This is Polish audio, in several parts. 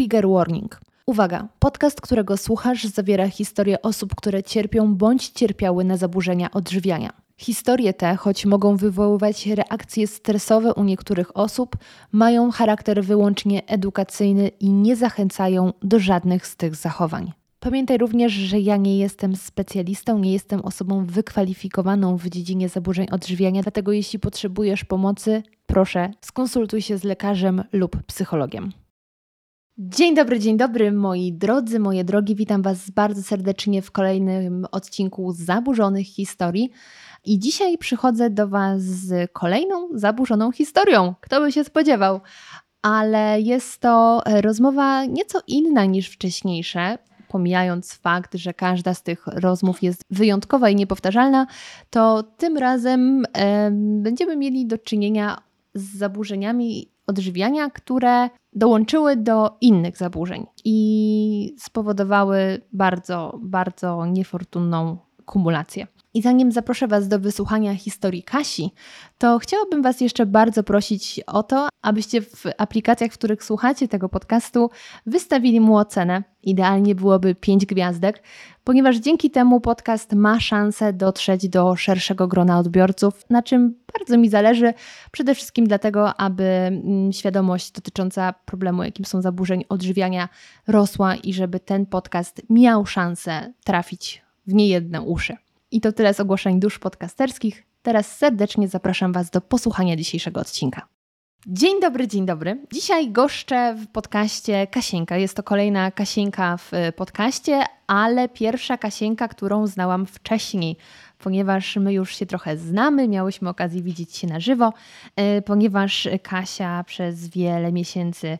Trigger Warning. Uwaga, podcast, którego słuchasz, zawiera historie osób, które cierpią bądź cierpiały na zaburzenia odżywiania. Historie te, choć mogą wywoływać reakcje stresowe u niektórych osób, mają charakter wyłącznie edukacyjny i nie zachęcają do żadnych z tych zachowań. Pamiętaj również, że ja nie jestem specjalistą, nie jestem osobą wykwalifikowaną w dziedzinie zaburzeń odżywiania, dlatego jeśli potrzebujesz pomocy, proszę skonsultuj się z lekarzem lub psychologiem. Dzień dobry, dzień dobry moi drodzy, moje drogi. Witam Was bardzo serdecznie w kolejnym odcinku Zaburzonych Historii. I dzisiaj przychodzę do Was z kolejną zaburzoną historią. Kto by się spodziewał? Ale jest to rozmowa nieco inna niż wcześniejsze. Pomijając fakt, że każda z tych rozmów jest wyjątkowa i niepowtarzalna, to tym razem e, będziemy mieli do czynienia z zaburzeniami odżywiania, które dołączyły do innych zaburzeń i spowodowały bardzo, bardzo niefortunną kumulację. I zanim zaproszę Was do wysłuchania historii Kasi, to chciałabym Was jeszcze bardzo prosić o to, abyście w aplikacjach, w których słuchacie tego podcastu, wystawili mu ocenę. Idealnie byłoby 5 gwiazdek, ponieważ dzięki temu podcast ma szansę dotrzeć do szerszego grona odbiorców, na czym bardzo mi zależy. Przede wszystkim dlatego, aby mm, świadomość dotycząca problemu, jakim są zaburzeń odżywiania, rosła i żeby ten podcast miał szansę trafić w niejedne uszy. I to tyle z ogłoszeń dusz podcasterskich. Teraz serdecznie zapraszam Was do posłuchania dzisiejszego odcinka. Dzień dobry, dzień dobry. Dzisiaj goszczę w podcaście Kasieńka. Jest to kolejna Kasieńka w podcaście, ale pierwsza Kasieńka, którą znałam wcześniej, ponieważ my już się trochę znamy, miałyśmy okazję widzieć się na żywo, e, ponieważ Kasia przez wiele miesięcy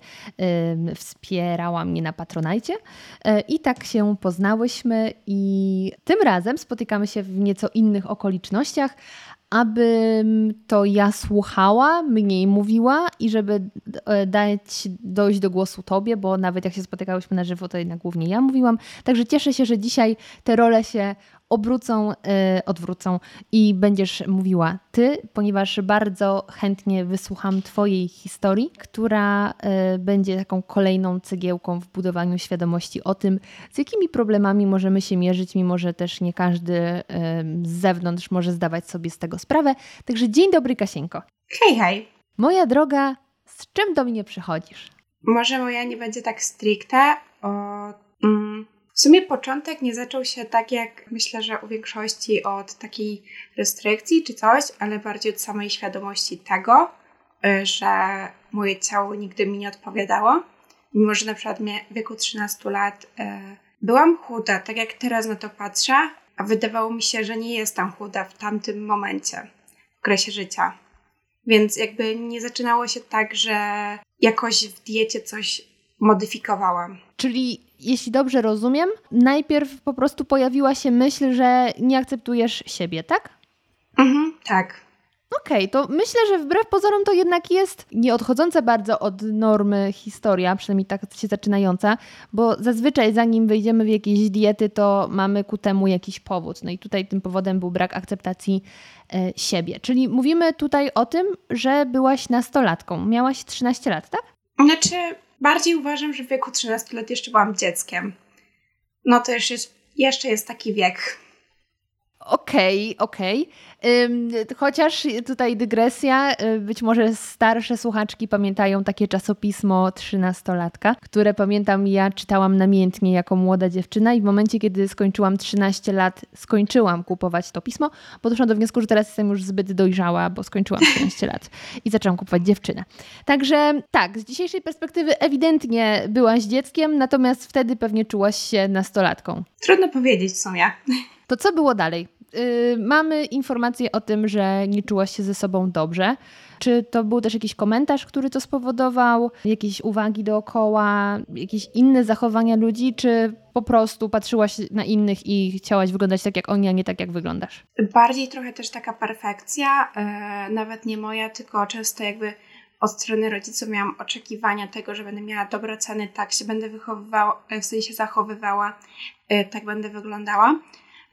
wspierała mnie na Patronajcie e, i tak się poznałyśmy i tym razem spotykamy się w nieco innych okolicznościach, abym to ja słuchała, mniej mówiła i żeby e, dać dojść do głosu Tobie, bo nawet jak się spotykałyśmy na żywo, to jednak głównie ja mówiłam. Także cieszę się, że dzisiaj te role się obrócą, yy, odwrócą i będziesz mówiła ty, ponieważ bardzo chętnie wysłucham Twojej historii, która yy, będzie taką kolejną cegiełką w budowaniu świadomości o tym, z jakimi problemami możemy się mierzyć, mimo że też nie każdy yy, z zewnątrz może zdawać sobie z tego sprawę. Także dzień dobry, Kasieńko. Hej, hej. Moja droga, z czym do mnie przychodzisz? Może moja nie będzie tak stricte o. Mm w sumie początek nie zaczął się tak jak myślę, że u większości od takiej restrykcji czy coś, ale bardziej od samej świadomości tego, y, że moje ciało nigdy mi nie odpowiadało. Mimo, że na przykład w wieku 13 lat y, byłam chuda, tak jak teraz na to patrzę, a wydawało mi się, że nie jestem chuda w tamtym momencie, w okresie życia. Więc jakby nie zaczynało się tak, że jakoś w diecie coś modyfikowałam. Czyli jeśli dobrze rozumiem, najpierw po prostu pojawiła się myśl, że nie akceptujesz siebie, tak? Mhm, tak. Okej, okay, to myślę, że wbrew pozorom to jednak jest nie odchodząca bardzo od normy historia, przynajmniej tak się zaczynająca, bo zazwyczaj zanim wejdziemy w jakieś diety, to mamy ku temu jakiś powód. No i tutaj tym powodem był brak akceptacji e, siebie. Czyli mówimy tutaj o tym, że byłaś nastolatką. Miałaś 13 lat, tak? Znaczy, Bardziej uważam, że w wieku 13 lat jeszcze byłam dzieckiem. No to już jest, jeszcze jest taki wiek. Okej, okay, okej. Okay. Chociaż tutaj dygresja, y, być może starsze słuchaczki pamiętają takie czasopismo trzynastolatka, które pamiętam ja czytałam namiętnie jako młoda dziewczyna i w momencie, kiedy skończyłam 13 lat, skończyłam kupować to pismo, bo doszłam do wniosku, że teraz jestem już zbyt dojrzała, bo skończyłam 13 lat i zaczęłam kupować dziewczynę. Także tak, z dzisiejszej perspektywy ewidentnie byłaś dzieckiem, natomiast wtedy pewnie czułaś się nastolatką. Trudno powiedzieć w sumie. To co było dalej? Yy, mamy informację o tym, że nie czułaś się ze sobą dobrze. Czy to był też jakiś komentarz, który to spowodował? Jakieś uwagi dookoła, jakieś inne zachowania ludzi, czy po prostu patrzyłaś na innych i chciałaś wyglądać tak jak oni, a nie tak jak wyglądasz? Bardziej trochę też taka perfekcja, yy, nawet nie moja, tylko często jakby od strony rodziców miałam oczekiwania tego, że będę miała dobre ceny, tak się będę wychowywała, w sensie zachowywała, yy, tak będę wyglądała.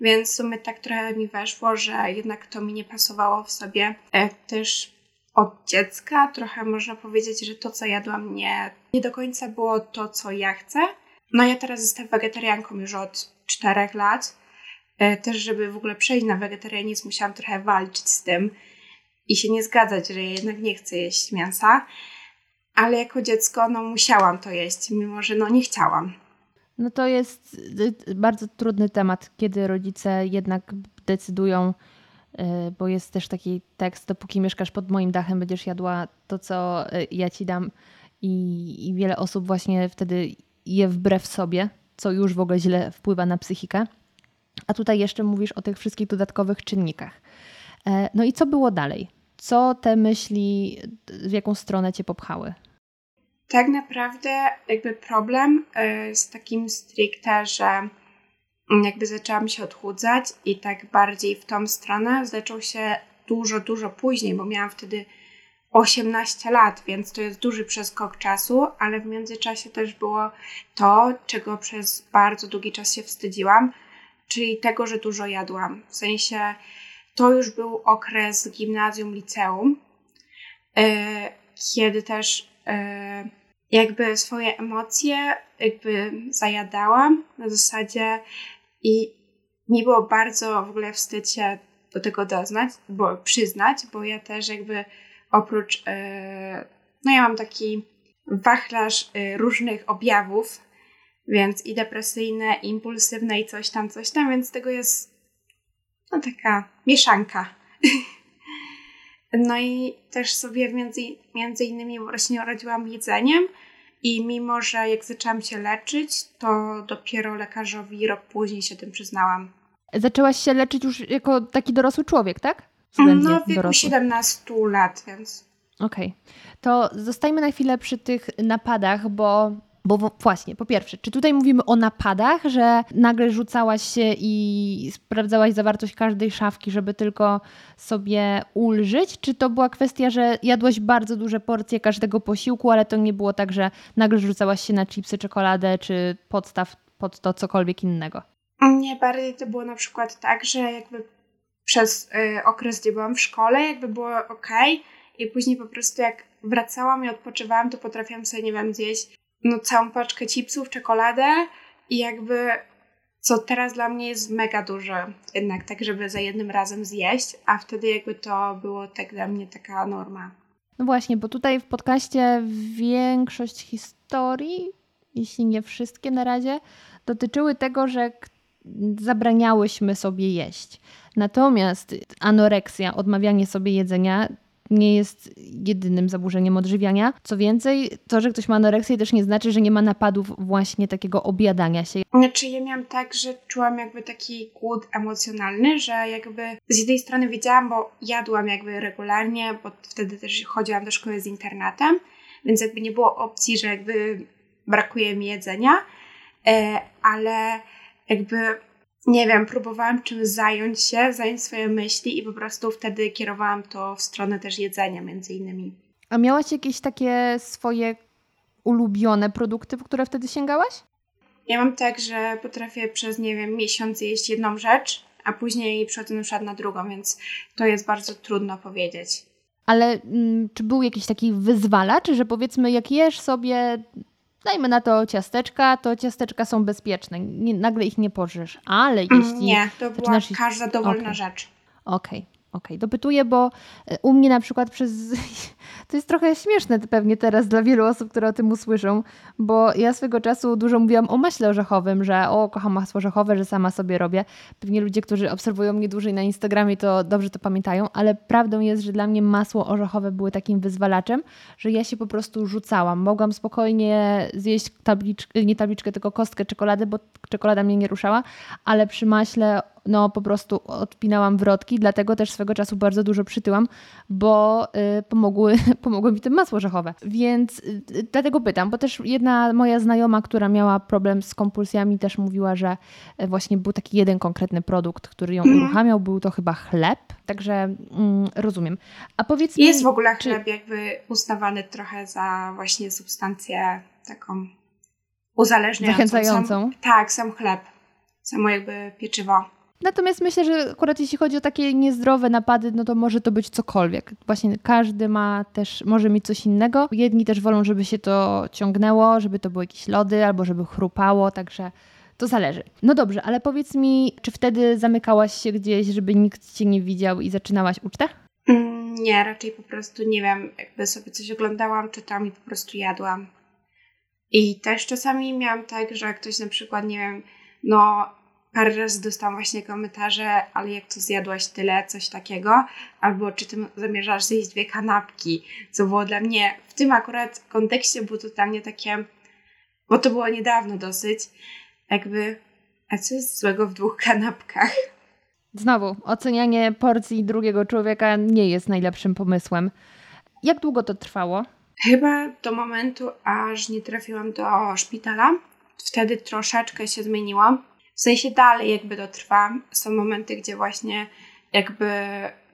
Więc w sumie tak trochę mi weszło, że jednak to mi nie pasowało w sobie. E, też od dziecka. Trochę można powiedzieć, że to, co jadłam, nie, nie do końca było to, co ja chcę. No ja teraz jestem wegetarianką już od czterech lat. E, też, żeby w ogóle przejść na wegetarianizm, musiałam trochę walczyć z tym i się nie zgadzać, że ja jednak nie chcę jeść mięsa. Ale jako dziecko, no musiałam to jeść, mimo że no nie chciałam. No to jest y, bardzo trudny temat, kiedy rodzice jednak decydują, y, bo jest też taki tekst, dopóki mieszkasz pod moim dachem, będziesz jadła to, co y, ja ci dam. I, i wiele osób właśnie wtedy je wbrew sobie, co już w ogóle źle wpływa na psychikę. A tutaj jeszcze mówisz o tych wszystkich dodatkowych czynnikach. E, no i co było dalej? Co te myśli, w jaką stronę cię popchały? Tak naprawdę jakby problem e, z takim stricte, że jakby zaczęłam się odchudzać i tak bardziej w tą stronę zaczął się dużo, dużo później, bo miałam wtedy 18 lat, więc to jest duży przeskok czasu, ale w międzyczasie też było to, czego przez bardzo długi czas się wstydziłam, czyli tego, że dużo jadłam. W sensie to już był okres gimnazjum, liceum, yy, kiedy też yy, jakby swoje emocje jakby zajadałam na zasadzie i mi było bardzo w ogóle wstyd się do tego doznać, bo przyznać, bo ja też jakby oprócz, yy, no ja mam taki wachlarz yy, różnych objawów, więc i depresyjne, i impulsywne, i coś tam, coś tam, więc tego jest no taka mieszanka. no i też sobie między, między innymi właśnie radziłam jedzeniem i mimo, że jak zaczęłam się leczyć, to dopiero lekarzowi rok później się tym przyznałam. Zaczęłaś się leczyć już jako taki dorosły człowiek, tak? Względnie no, w wieku dorosły. 17 lat, więc. Okej. Okay. To zostajmy na chwilę przy tych napadach, bo bo właśnie, po pierwsze, czy tutaj mówimy o napadach, że nagle rzucałaś się i sprawdzałaś zawartość każdej szafki, żeby tylko sobie ulżyć? Czy to była kwestia, że jadłaś bardzo duże porcje każdego posiłku, ale to nie było tak, że nagle rzucałaś się na chipsy, czekoladę, czy podstaw pod to cokolwiek innego? Nie, bardziej to było na przykład tak, że jakby przez y, okres, gdzie byłam w szkole, jakby było ok, i później po prostu jak wracałam i odpoczywałam, to potrafiłam sobie, nie wiem, zjeść no, całą paczkę chipsów, czekoladę i jakby co teraz dla mnie jest mega duże jednak tak, żeby za jednym razem zjeść, a wtedy jakby to było tak dla mnie taka norma. No właśnie, bo tutaj w podcaście większość historii, jeśli nie wszystkie na razie, dotyczyły tego, że zabraniałyśmy sobie jeść. Natomiast anoreksja, odmawianie sobie jedzenia, nie jest jedynym zaburzeniem odżywiania. Co więcej, to, że ktoś ma anoreksję też nie znaczy, że nie ma napadów właśnie takiego objadania się. Znaczy ja miałam tak, że czułam jakby taki głód emocjonalny, że jakby z jednej strony wiedziałam, bo jadłam jakby regularnie, bo wtedy też chodziłam do szkoły z internatem, więc jakby nie było opcji, że jakby brakuje mi jedzenia, e, ale jakby nie wiem, próbowałam czym zająć się, zająć swoje myśli i po prostu wtedy kierowałam to w stronę też jedzenia między innymi. A miałaś jakieś takie swoje ulubione produkty, w które wtedy sięgałaś? Ja mam tak, że potrafię przez, nie wiem, miesiąc jeść jedną rzecz, a później przechodzę na przykład na drugą, więc to jest bardzo trudno powiedzieć. Ale mm, czy był jakiś taki wyzwalacz, że powiedzmy jak jesz sobie dajmy na to ciasteczka, to ciasteczka są bezpieczne. Nie, nagle ich nie pożresz. Ale mm, jeśli. Nie, to była każda dowolna okay. rzecz. Okej. Okay. Okej, okay, dopytuję, bo e, u mnie na przykład przez. To jest trochę śmieszne pewnie teraz dla wielu osób, które o tym usłyszą, bo ja swego czasu dużo mówiłam o maśle orzechowym, że o, kocham masło orzechowe, że sama sobie robię. Pewnie ludzie, którzy obserwują mnie dłużej na Instagramie, to dobrze to pamiętają, ale prawdą jest, że dla mnie masło orzechowe były takim wyzwalaczem, że ja się po prostu rzucałam. Mogłam spokojnie zjeść tabliczkę, nie tabliczkę, tylko kostkę czekolady, bo czekolada mnie nie ruszała, ale przy maśle no po prostu odpinałam wrotki, dlatego też swego czasu bardzo dużo przytyłam, bo y, pomogły, pomogły mi te masło orzechowe. Więc y, dlatego pytam, bo też jedna moja znajoma, która miała problem z kompulsjami, też mówiła, że y, właśnie był taki jeden konkretny produkt, który ją mm. uruchamiał, był to chyba chleb, także mm, rozumiem. A powiedz Jest mi, w ogóle chleb czy... jakby uznawany trochę za właśnie substancję taką uzależniającą. Zachęcającą. Sam, tak, sam chleb, samo jakby pieczywo. Natomiast myślę, że akurat jeśli chodzi o takie niezdrowe napady, no to może to być cokolwiek. Właśnie każdy ma też, może mieć coś innego. Jedni też wolą, żeby się to ciągnęło, żeby to były jakieś lody albo żeby chrupało, także to zależy. No dobrze, ale powiedz mi, czy wtedy zamykałaś się gdzieś, żeby nikt cię nie widział i zaczynałaś ucztę? Mm, nie, raczej po prostu nie wiem, jakby sobie coś oglądałam, czytam i po prostu jadłam. I też czasami miałam tak, że ktoś na przykład, nie wiem, no parę razy dostałam właśnie komentarze, ale jak to zjadłaś tyle, coś takiego, albo czy ty zamierzasz zjeść dwie kanapki, co było dla mnie w tym akurat kontekście było to dla mnie takie, bo to było niedawno dosyć, jakby, a co jest złego w dwóch kanapkach? Znowu, ocenianie porcji drugiego człowieka nie jest najlepszym pomysłem. Jak długo to trwało? Chyba do momentu, aż nie trafiłam do szpitala. Wtedy troszeczkę się zmieniłam. W sensie dalej jakby to trwa. Są momenty, gdzie właśnie jakby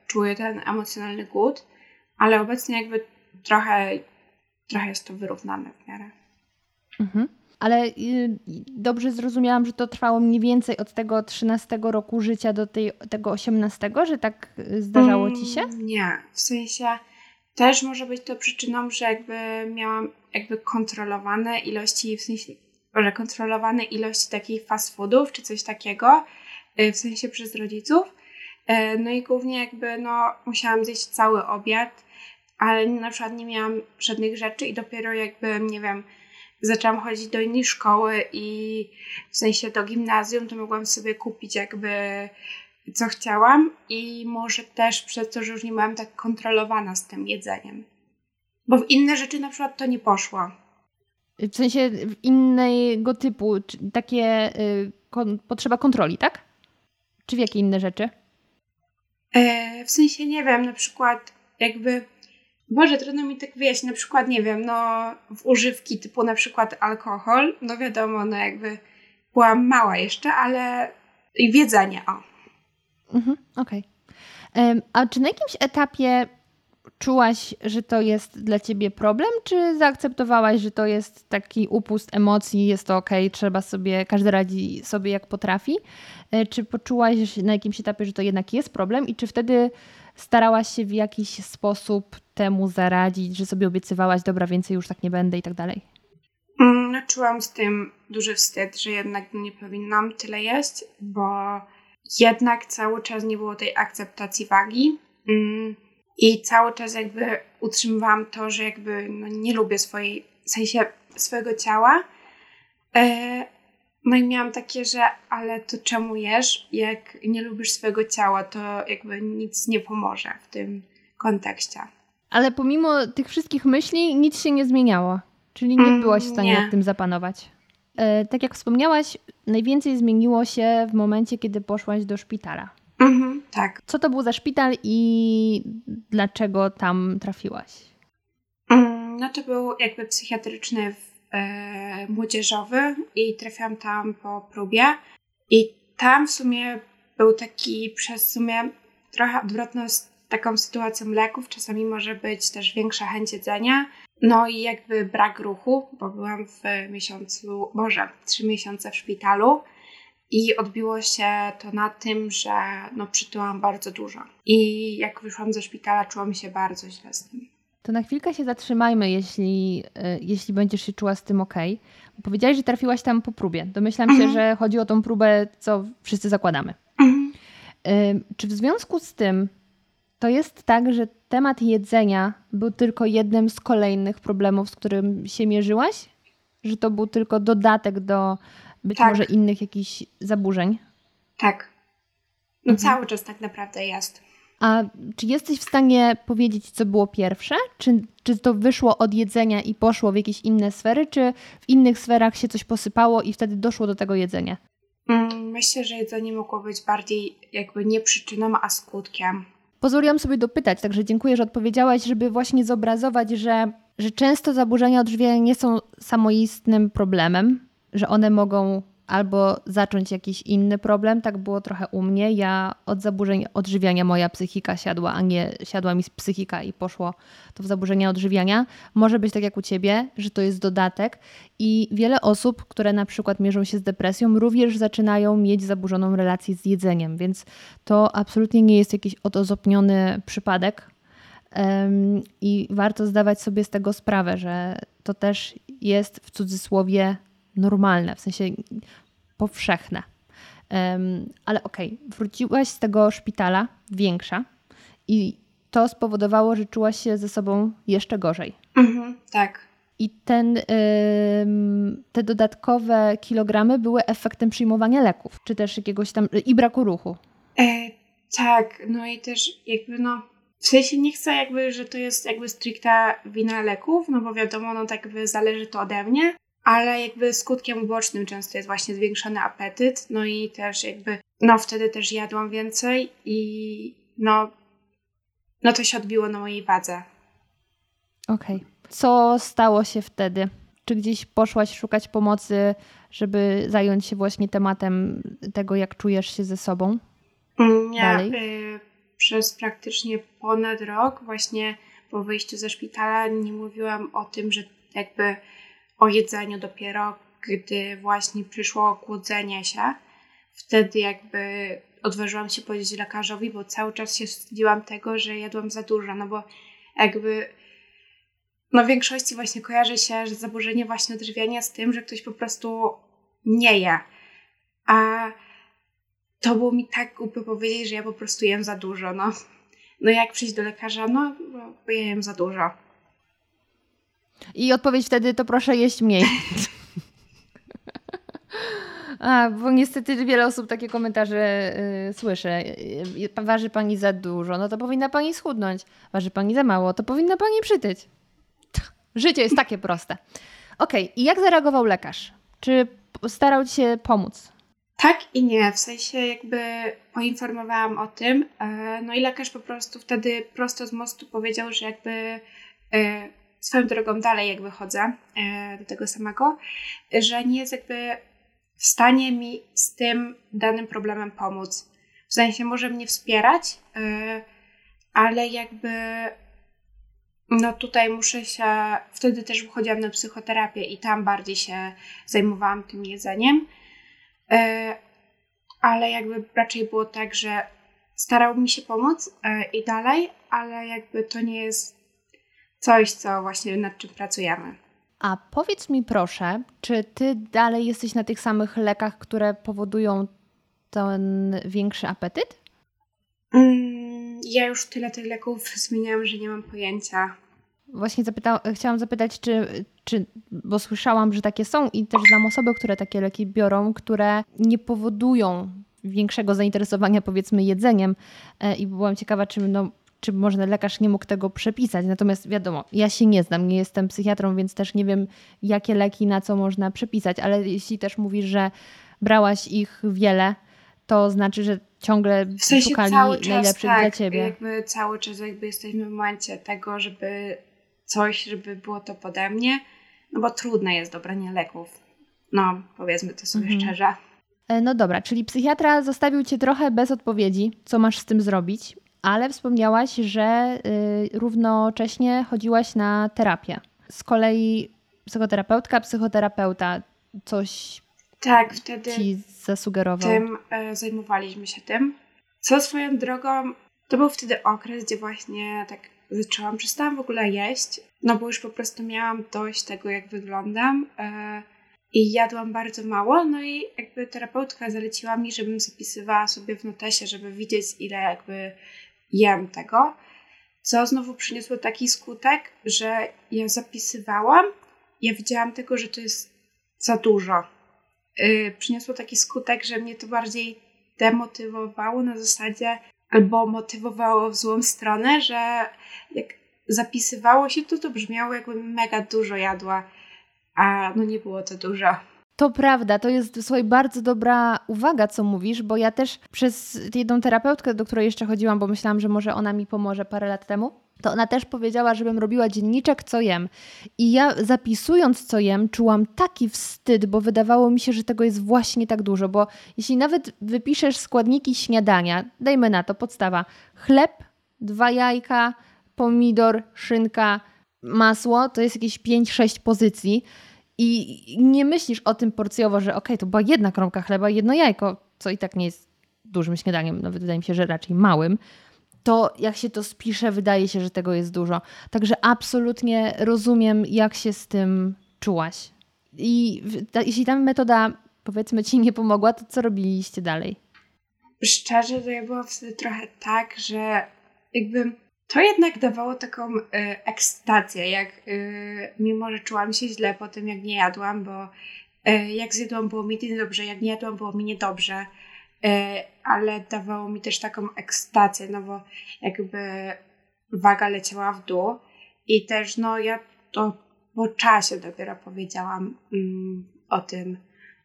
czuję ten emocjonalny głód, ale obecnie jakby trochę, trochę jest to wyrównane w miarę. Mhm. Ale y, dobrze zrozumiałam, że to trwało mniej więcej od tego 13 roku życia do tej, tego 18, że tak y, zdarzało ci się? Mm, nie, w sensie też może być to przyczyną, że jakby miałam jakby kontrolowane ilości, w sensie, może kontrolowane ilości takich fast foodów czy coś takiego, y, w sensie przez rodziców. No i głównie jakby no musiałam zjeść cały obiad, ale na przykład nie miałam żadnych rzeczy i dopiero jakby, nie wiem, zaczęłam chodzić do innej szkoły i w sensie do gimnazjum, to mogłam sobie kupić jakby co chciałam i może też przez to, że już nie byłam tak kontrolowana z tym jedzeniem. Bo w inne rzeczy na przykład to nie poszło. W sensie innego typu, takie y, kon, potrzeba kontroli, tak? Czy w jakie inne rzeczy? E, w sensie nie wiem, na przykład jakby Boże, trudno mi tak wyjaśnić, na przykład, nie wiem, no w używki typu na przykład alkohol, no wiadomo, no jakby byłam mała jeszcze, ale i wiedzenie, o. Mhm, Okej. Okay. A czy na jakimś etapie czułaś, że to jest dla ciebie problem, czy zaakceptowałaś, że to jest taki upust emocji, jest to ok, trzeba sobie, każdy radzi sobie jak potrafi? E, czy poczułaś na jakimś etapie, że to jednak jest problem i czy wtedy starałaś się w jakiś sposób temu zaradzić, że sobie obiecywałaś, dobra, więcej już tak nie będę i tak dalej? Mm, no, czułam z tym duży wstyd, że jednak nie powinnam tyle jeść, bo jednak cały czas nie było tej akceptacji wagi. Mm, I cały czas jakby utrzymywałam to, że jakby no, nie lubię swojej, w sensie swojego ciała. E, no i miałam takie, że ale to czemu jesz? Jak nie lubisz swojego ciała, to jakby nic nie pomoże w tym kontekście. Ale pomimo tych wszystkich myśli nic się nie zmieniało. Czyli nie mm, byłaś w stanie nie. nad tym zapanować. E, tak jak wspomniałaś, najwięcej zmieniło się w momencie, kiedy poszłaś do szpitala. Mhm, tak. Co to był za szpital i dlaczego tam trafiłaś? Mm, no to był jakby psychiatryczny e, młodzieżowy i trafiłam tam po próbie. I tam w sumie był taki przez sumie trochę odwrotną taką sytuacją leków. Czasami może być też większa chęć jedzenia. No i jakby brak ruchu, bo byłam w miesiącu, może trzy miesiące w szpitalu i odbiło się to na tym, że no przytyłam bardzo dużo. I jak wyszłam ze szpitala, czułam się bardzo źle z tym. To na chwilkę się zatrzymajmy, jeśli, e, jeśli będziesz się czuła z tym ok. Powiedziałaś, że trafiłaś tam po próbie. Domyślam mhm. się, że chodzi o tą próbę, co wszyscy zakładamy. Mhm. Czy w związku z tym to jest tak, że temat jedzenia był tylko jednym z kolejnych problemów, z którym się mierzyłaś? Że to był tylko dodatek do być tak. może innych jakichś zaburzeń? Tak. No mhm. cały czas tak naprawdę jest. A czy jesteś w stanie powiedzieć, co było pierwsze? Czy, czy to wyszło od jedzenia i poszło w jakieś inne sfery, czy w innych sferach się coś posypało i wtedy doszło do tego jedzenia? Mm, myślę, że jedzenie mogło być bardziej jakby nie przyczyną, a skutkiem. Pozwoliłam sobie dopytać, także dziękuję, że odpowiedziałaś, żeby właśnie zobrazować, że, że często zaburzenia odżywiania nie są samoistnym problemem, że one mogą albo zacząć jakiś inny problem. Tak było trochę u mnie. Ja od zaburzeń odżywiania moja psychika siadła, a nie siadła mi psychika i poszło to w zaburzenia odżywiania. Może być tak jak u ciebie, że to jest dodatek i wiele osób, które na przykład mierzą się z depresją, również zaczynają mieć zaburzoną relację z jedzeniem, więc to absolutnie nie jest jakiś odozopniony przypadek. I warto zdawać sobie z tego sprawę, że to też jest w cudzysłowie normalne, w sensie powszechne. Um, ale okej, okay, wróciłaś z tego szpitala większa i to spowodowało, że czułaś się ze sobą jeszcze gorzej. Mhm, tak. I ten, te dodatkowe kilogramy były efektem przyjmowania leków, czy też jakiegoś tam i braku ruchu. E, tak, no i też jakby no. W sensie nie chcę jakby, że to jest jakby stricte wina leków, no bo wiadomo, no tak jakby zależy to ode mnie, ale jakby skutkiem ubocznym często jest właśnie zwiększony apetyt, no i też jakby, no wtedy też jadłam więcej i no, no to się odbiło na mojej wadze. Okej. Okay. Co stało się wtedy? Czy gdzieś poszłaś szukać pomocy, żeby zająć się właśnie tematem tego, jak czujesz się ze sobą? Nie, Dalej? Y, przez praktycznie ponad rok właśnie po wyjściu ze szpitala nie mówiłam o tym, że jakby o jedzeniu dopiero, gdy właśnie przyszło głodzenie się. Wtedy jakby odważyłam się powiedzieć lekarzowi, bo cały czas się wstydziłam tego, że jadłam za dużo, no bo jakby no w większości właśnie kojarzy się, że zaburzenie właśnie odżywiania z tym, że ktoś po prostu nie je. A to było mi tak głupio powiedzieć, że ja po prostu jem za dużo, no. No jak przyjść do lekarza? No, bo ja jem za dużo. I odpowiedź wtedy to proszę jeść mniej. A, bo niestety wiele osób takie komentarze y, słyszy. Y, waży pani za dużo, no to powinna pani schudnąć. Waży pani za mało, to powinna pani przytyć. Życie jest takie proste. Okej, okay. i jak zareagował lekarz? Czy starał ci się pomóc? Tak i nie, w sensie jakby poinformowałam o tym, e, no i lekarz po prostu wtedy prosto z mostu powiedział, że jakby e, swoją drogą dalej jakby chodzę e, do tego samego, że nie jest jakby w stanie mi z tym danym problemem pomóc. W sensie może mnie wspierać, ale jakby no tutaj muszę się, wtedy też wychodziłam na psychoterapię i tam bardziej się zajmowałam tym jedzeniem, e, ale jakby raczej było tak, że starał mi się pomóc e, i dalej, ale jakby to nie jest coś, co właśnie nad czym pracujemy. A powiedz mi proszę, czy ty dalej jesteś na tych samych lekach, które powodują ten większy apetyt? Mm, ja już tyle tych leków zmieniałam, że nie mam pojęcia. Właśnie zapyta chciałam zapytać, czy, czy, bo słyszałam, że takie są i też znam osoby, które takie leki biorą, które nie powodują większego zainteresowania powiedzmy jedzeniem e, i byłam ciekawa, czy, no, czy może lekarz nie mógł tego przepisać. Natomiast wiadomo, ja się nie znam, nie jestem psychiatrą, więc też nie wiem, jakie leki na co można przepisać, ale jeśli też mówisz, że brałaś ich wiele, to znaczy, że ciągle w sensie szukali najlepszych tak, dla ciebie. Jakby cały czas jakby jesteśmy w momencie tego, żeby coś, żeby było to pode mnie, no bo trudne jest dobranie leków. No, powiedzmy to sobie mhm. szczerze. E, no dobra, czyli psychiatra zostawił cię trochę bez odpowiedzi, co masz z tym zrobić, ale wspomniałaś, że y, równocześnie chodziłaś na terapię. Z kolei psychoterapeutka, psychoterapeuta coś tak, wtedy ci zasugerował. Tym y, zajmowaliśmy się tym. Co swoją drogą, to był wtedy okres, gdzie właśnie tak zaczęłam, przestałam w ogóle jeść, no bo już po prostu miałam dość tego, jak wyglądam e, i jadłam bardzo mało, no i jakby terapeutka zaleciła mi, żebym zapisywała sobie w notesie, żeby widzieć, ile jakby jem tego, co znowu przyniosło taki skutek, że ja zapisywałam, ja widziałam tego, że to jest za dużo. Yy, przyniosło taki skutek, że mnie to bardziej demotywowało na zasadzie, albo motywowało w złą stronę, że jak zapisywało się to, to brzmiało jakbym mega dużo jadła, a no nie było to dużo. To prawda, to jest słuchaj, bardzo dobra uwaga, co mówisz, bo ja też przez jedną terapeutkę, do której jeszcze chodziłam, bo myślałam, że może ona mi pomoże parę lat temu, to ona też powiedziała, żebym robiła dzienniczek, co jem. I ja zapisując, co jem, czułam taki wstyd, bo wydawało mi się, że tego jest właśnie tak dużo. Bo jeśli nawet wypiszesz składniki śniadania, dajmy na to podstawa: chleb, dwa jajka, pomidor, szynka, masło, to jest jakieś 5-6 pozycji. I nie myślisz o tym porcjowo, że ok, to była jedna kromka chleba, jedno jajko, co i tak nie jest dużym śniadaniem, nawet wydaje mi się, że raczej małym to jak się to spisze, wydaje się, że tego jest dużo. Także absolutnie rozumiem, jak się z tym czułaś. I ta, jeśli ta metoda, powiedzmy, ci nie pomogła, to co robiliście dalej? Szczerze, to ja była wtedy trochę tak, że jakby to jednak dawało taką y, ekstazję, jak y, mimo, że czułam się źle po tym, jak nie jadłam, bo y, jak zjadłam, było mi niedobrze, jak nie jadłam, było mi niedobrze. E, ale dawało mi też taką ekstację, no bo jakby waga leciała w dół i też no ja to po czasie dopiero powiedziałam mm, o tym,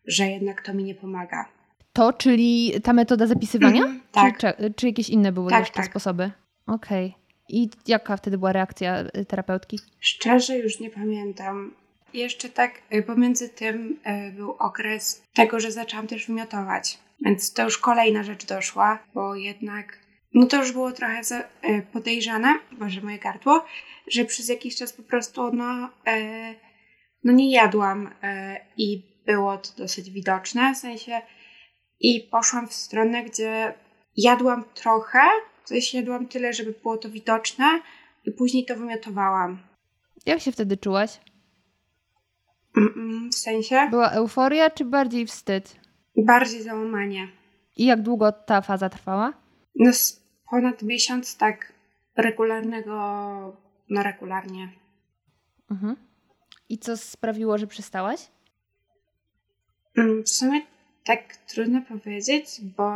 że jednak to mi nie pomaga. To, czyli ta metoda zapisywania? Mm, tak. Czy, czy, jakieś inne były tak, jeszcze tak. sposoby? Okej. Okay. I jaka wtedy była reakcja y, terapeutki? Szczerze już nie pamiętam. Jeszcze tak y, pomiędzy tym y, był okres tego, że zaczęłam też wymiotować. Więc to już kolejna rzecz doszła, bo jednak no to już było trochę podejrzane, może moje gardło, że przez jakiś czas po prostu no, no nie jadłam i było to dosyć widoczne, w sensie i poszłam w stronę, gdzie jadłam trochę, sensie jadłam tyle, żeby było to widoczne i później to wymiotowałam. Jak się wtedy czułaś? w sensie? Była euforia czy bardziej wstyd? Bardziej załamanie. I jak długo ta faza trwała? No ponad miesiąc tak regularnego, no regularnie. Mhm. I co sprawiło, że przestałaś? Mm, w sumie tak trudno powiedzieć, bo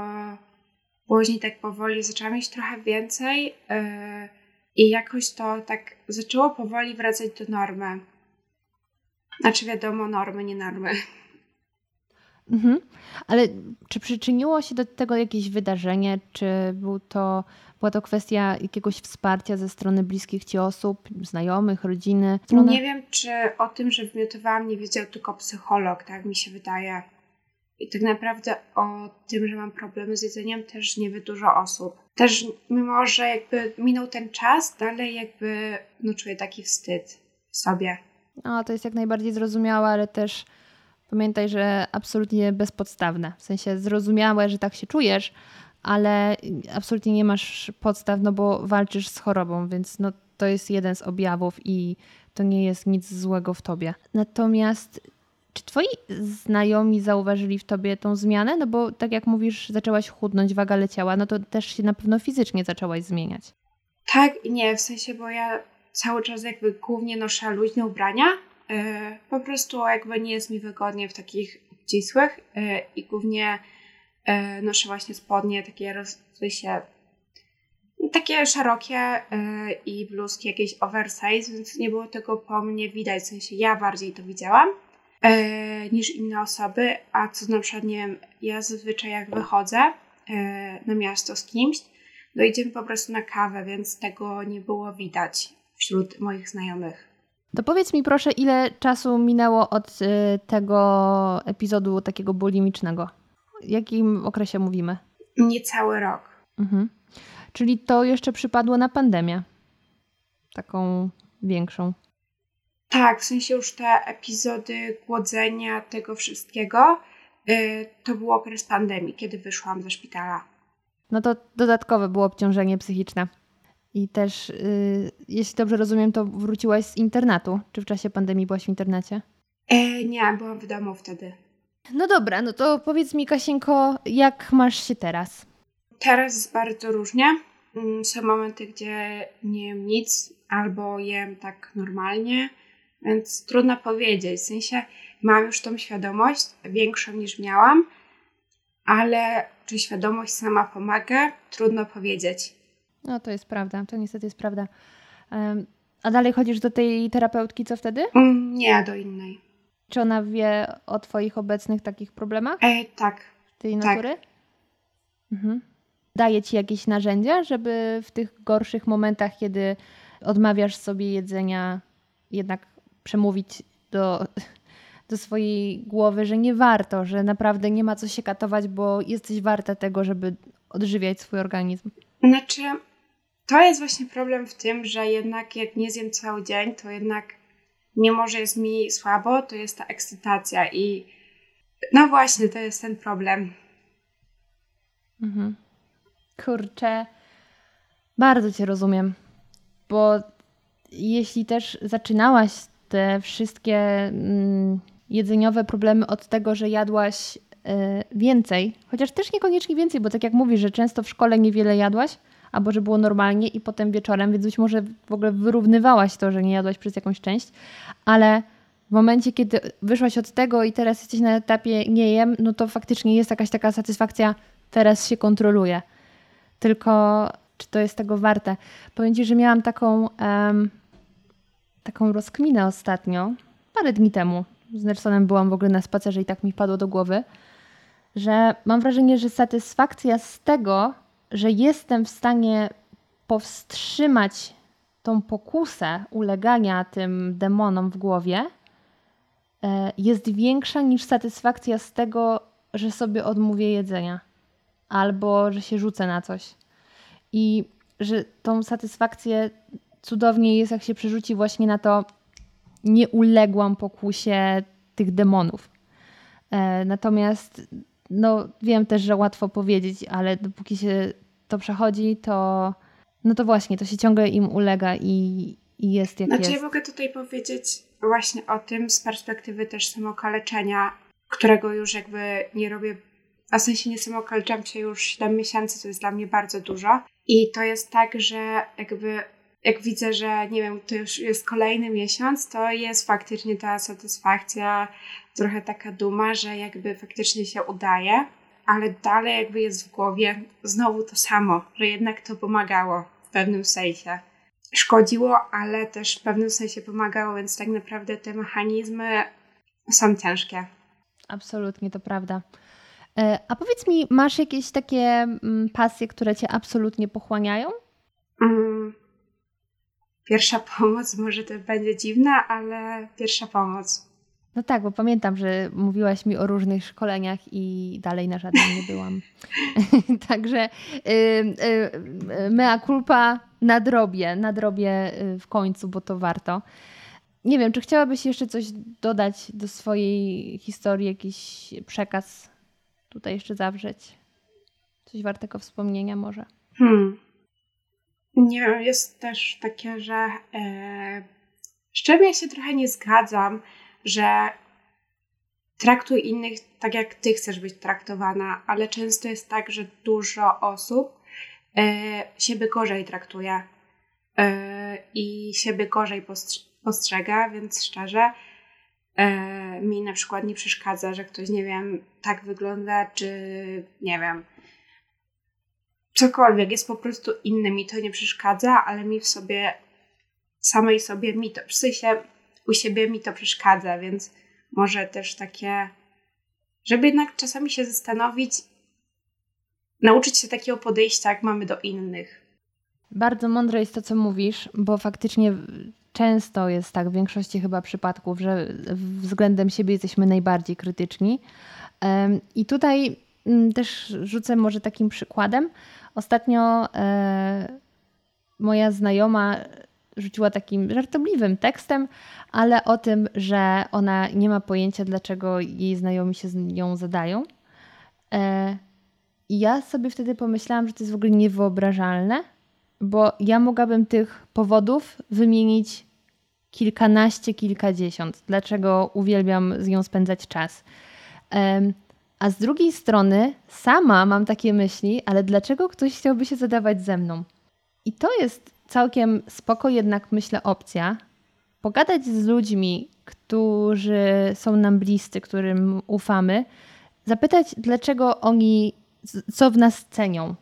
później tak powoli zaczęłam mieć trochę więcej yy, i jakoś to tak zaczęło powoli wracać do normy. Znaczy wiadomo, normy, nie normy. Mhm. Ale czy przyczyniło się do tego jakieś wydarzenie? Czy był to, była to kwestia jakiegoś wsparcia ze strony bliskich ci osób, znajomych, rodziny? Strony? Nie wiem, czy o tym, że wymiotowałam, nie wiedział tylko psycholog, tak mi się wydaje. I tak naprawdę o tym, że mam problemy z jedzeniem, też nie wie dużo osób. Też mimo, że jakby minął ten czas, dalej jakby no, czuję taki wstyd w sobie. No, to jest jak najbardziej zrozumiałe, ale też pamiętaj, że absolutnie bezpodstawne. W sensie zrozumiałe, że tak się czujesz, ale absolutnie nie masz podstaw, no bo walczysz z chorobą, więc no, to jest jeden z objawów i to nie jest nic złego w tobie. Natomiast czy twoi znajomi zauważyli w tobie tą zmianę? No bo tak jak mówisz, zaczęłaś chudnąć, waga leciała, no to też się na pewno fizycznie zaczęłaś zmieniać. Tak i nie, w sensie, bo ja cały czas jakby głównie noszę luźne ubrania, E, po prostu jakby nie jest mi wygodnie w takich obcisłych e, i głównie e, noszę właśnie spodnie takie się takie szerokie i bluzki jakieś oversize, więc nie było tego po mnie widać, w sensie ja bardziej to widziałam niż inne osoby, a co na przykład, nie wiem, ja zazwyczaj jak wychodzę na miasto z kimś, to idziemy po prostu na kawę, więc tego nie było widać wśród moich znajomych. To powiedz mi proszę, ile czasu minęło od y, tego epizodu takiego bulimicznego? W jakim okresie mówimy? Niecały rok. Mhm. Czyli to jeszcze przypadło na pandemię. Taką większą. Tak, w sensie już te epizody głodzenia tego wszystkiego, yy, to był okres pandemii, kiedy wyszłam ze szpitala. No to dodatkowe było obciążenie psychiczne. I też, yy, jeśli dobrze rozumiem, to wróciłaś z internatu. Czy w czasie pandemii byłaś w internacie? E, nie, byłam w domu wtedy. No dobra, no to powiedz mi, Kasienko, jak masz się teraz? Teraz jest bardzo różnie. Mm, są momenty, gdzie nie jem nic, albo jem tak normalnie, więc trudno powiedzieć. W sensie mam już tą świadomość, większą niż miałam, ale czy świadomość sama pomaga? Trudno powiedzieć. No to jest prawda, to niestety jest prawda. A dalej chodzisz do tej terapeutki, co wtedy? Mm, nie, do innej. Czy ona wie o Twoich obecnych takich problemach? E, tak. Tej tak. natury? Mhm. Daje Ci jakieś narzędzia, żeby w tych gorszych momentach, kiedy odmawiasz sobie jedzenia, jednak przemówić do, do swojej głowy, że nie warto, że naprawdę nie ma co się katować, bo jesteś warta tego, żeby odżywiać swój organizm. Znaczy, to jest właśnie problem w tym, że jednak jak nie zjem cały dzień, to jednak mimo, że jest mi słabo, to jest ta ekscytacja i no właśnie, to jest ten problem. Mhm. Kurczę, bardzo Cię rozumiem, bo jeśli też zaczynałaś te wszystkie mm, jedzeniowe problemy od tego, że jadłaś y, więcej, chociaż też niekoniecznie więcej, bo tak jak mówisz, że często w szkole niewiele jadłaś, albo że było normalnie i potem wieczorem, więc być może w ogóle wyrównywałaś to, że nie jadłaś przez jakąś część, ale w momencie, kiedy wyszłaś od tego i teraz jesteś na etapie nie jem, no to faktycznie jest jakaś taka satysfakcja, teraz się kontroluje. Tylko czy to jest tego warte? Powiem Ci, że miałam taką, um, taką rozkminę ostatnio, parę dni temu. Z Nelsonem byłam w ogóle na spacerze i tak mi padło do głowy, że mam wrażenie, że satysfakcja z tego, że jestem w stanie powstrzymać tą pokusę ulegania tym demonom w głowie, e, jest większa niż satysfakcja z tego, że sobie odmówię jedzenia albo że się rzucę na coś. I że tą satysfakcję cudownie jest, jak się przerzuci właśnie na to, nie uległam pokusie tych demonów. E, natomiast no, wiem też, że łatwo powiedzieć, ale dopóki się to przechodzi, to no to właśnie, to się ciągle im ulega i, i jest jak znaczy, jest. ja mogę tutaj powiedzieć właśnie o tym z perspektywy też samokaleczenia, którego już jakby nie robię, a w sensie nie samokaleczam się już 7 miesięcy, to jest dla mnie bardzo dużo. I to jest tak, że jakby jak widzę, że nie wiem, to już jest kolejny miesiąc, to jest faktycznie ta satysfakcja, trochę taka duma, że jakby faktycznie się udaje ale dalej jakby jest w głowie znowu to samo, że jednak to pomagało w pewnym sensie. Szkodziło, ale też w pewnym sensie pomagało, więc tak naprawdę te mechanizmy są ciężkie. Absolutnie, to prawda. E, a powiedz mi, masz jakieś takie mm, pasje, które cię absolutnie pochłaniają? Mm, pierwsza pomoc, może to będzie dziwne, ale pierwsza pomoc. No tak, bo pamiętam, że mówiłaś mi o różnych szkoleniach i dalej na żadnym nie byłam. Także y, y, mea culpa nadrobię, nadrobię y, w końcu, bo to warto. Nie wiem, czy chciałabyś jeszcze coś dodać do swojej historii, jakiś przekaz tutaj jeszcze zawrzeć? Coś wartego wspomnienia może? Hmm. Nie, jest też takie, że e, z czym ja się trochę nie zgadzam, że traktuj innych tak, jak ty chcesz być traktowana, ale często jest tak, że dużo osób e, siebie gorzej traktuje e, i siebie gorzej postrzega, więc szczerze e, mi na przykład nie przeszkadza, że ktoś, nie wiem, tak wygląda, czy nie wiem, cokolwiek, jest po prostu inny, mi to nie przeszkadza, ale mi w sobie, samej sobie mi to, w sensie u siebie mi to przeszkadza, więc może też takie, żeby jednak czasami się zastanowić, nauczyć się takiego podejścia, jak mamy do innych. Bardzo mądre jest to, co mówisz, bo faktycznie często jest tak, w większości chyba przypadków, że względem siebie jesteśmy najbardziej krytyczni. I tutaj też rzucę może takim przykładem. Ostatnio e, moja znajoma rzuciła takim żartobliwym tekstem, ale o tym, że ona nie ma pojęcia, dlaczego jej znajomi się z nią zadają. E, I ja sobie wtedy pomyślałam, że to jest w ogóle niewyobrażalne, bo ja mogłabym tych powodów wymienić kilkanaście, kilkadziesiąt, dlaczego uwielbiam z nią spędzać czas. A z drugiej strony, sama mam takie myśli, ale dlaczego ktoś chciałby się zadawać ze mną? I to jest całkiem spoko jednak myślę opcja. Pogadać z ludźmi, którzy są nam bliscy, którym ufamy, zapytać, dlaczego oni, co w nas cenią,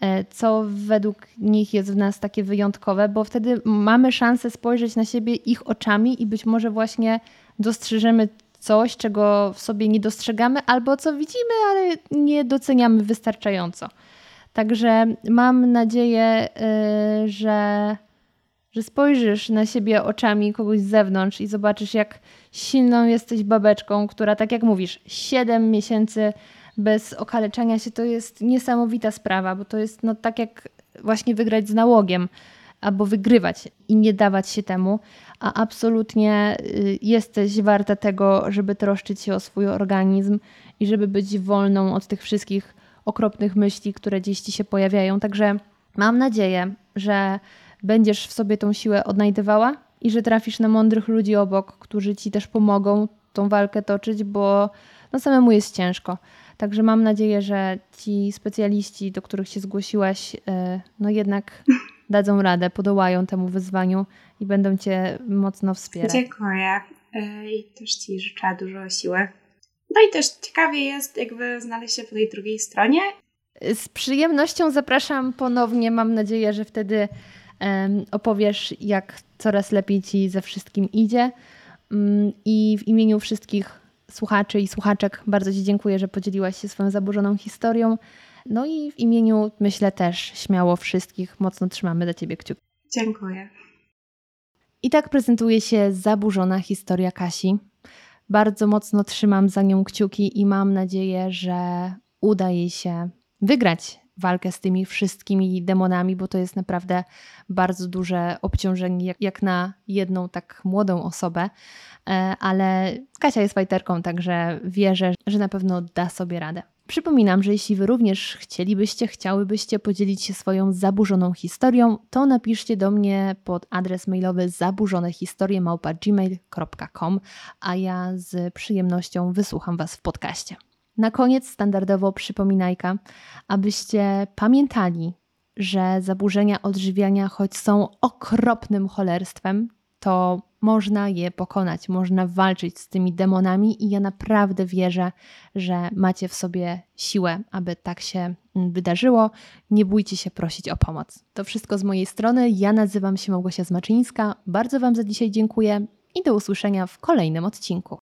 e, co według nich jest w nas takie wyjątkowe, bo wtedy mamy szansę spojrzeć na siebie ich oczami i być może właśnie dostrzeżemy coś, czego w sobie nie dostrzegamy, albo co widzimy, ale nie doceniamy wystarczająco. Także mam nadzieję, y, że, że spojrzysz na siebie oczami kogoś z zewnątrz i zobaczysz, jak silną jesteś babeczką, która, tak jak mówisz, 7 miesięcy bez okaleczania się to jest niesamowita sprawa, bo to jest no, tak jak właśnie wygrać z nałogiem albo wygrywać i nie dawać się temu, a absolutnie y, jesteś warta tego, żeby troszczyć się o swój organizm i żeby być wolną od tych wszystkich okropnych myśli, które gdzieś ci się pojawiają. Także mam nadzieję, że będziesz w sobie tą siłę odnajdywała i że trafisz na mądrych ludzi obok, którzy ci też pomogą tą walkę toczyć, bo no samemu jest ciężko. Także mam nadzieję, że ci specjaliści, do których się zgłosiłaś, y, no jednak dadzą radę, podołają temu wyzwaniu i będą Cię mocno wspierać. Dziękuję y, i też Ci życzę dużo siły. No i też ciekawie jest jakby znaleźć się po tej drugiej stronie. Z przyjemnością zapraszam ponownie. Mam nadzieję, że wtedy opowiesz, jak coraz lepiej Ci ze wszystkim idzie. Um, I w imieniu wszystkich słuchaczy i słuchaczek bardzo Ci dziękuję, że podzieliłaś się swoją zaburzoną historią. No i w imieniu, myślę też śmiało wszystkich, mocno trzymamy dla Ciebie kciuki. Dziękuję. I tak prezentuje się zaburzona historia Kasi. Bardzo mocno trzymam za nią kciuki i mam nadzieję, że uda jej się wygrać walkę z tymi wszystkimi demonami, bo to jest naprawdę bardzo duże obciążenie, jak, na jedną tak młodą osobę. E, ale Kasia jest fajterką, także wierzę, że na pewno da sobie radę. Przypominam, że jeśli Wy również chcielibyście, chciałybyście podzielić się swoją zaburzoną historią, to napiszcie do mnie pod adres mailowy zaburzonehistorie.gmail.com, a ja z przyjemnością wysłucham Was w podcaście. Na koniec standardowo przypominajka, abyście pamiętali, że zaburzenia odżywiania, choć są okropnym cholerstwem, to można je pokonać, można walczyć z tymi demonami, i ja naprawdę wierzę, że macie w sobie siłę, aby tak się mm, wydarzyło. Nie bójcie się prosić o pomoc. To wszystko z mojej strony. Ja nazywam się Małgosia Zmaczyńska. Bardzo Wam za dzisiaj dziękuję i do usłyszenia w kolejnym odcinku.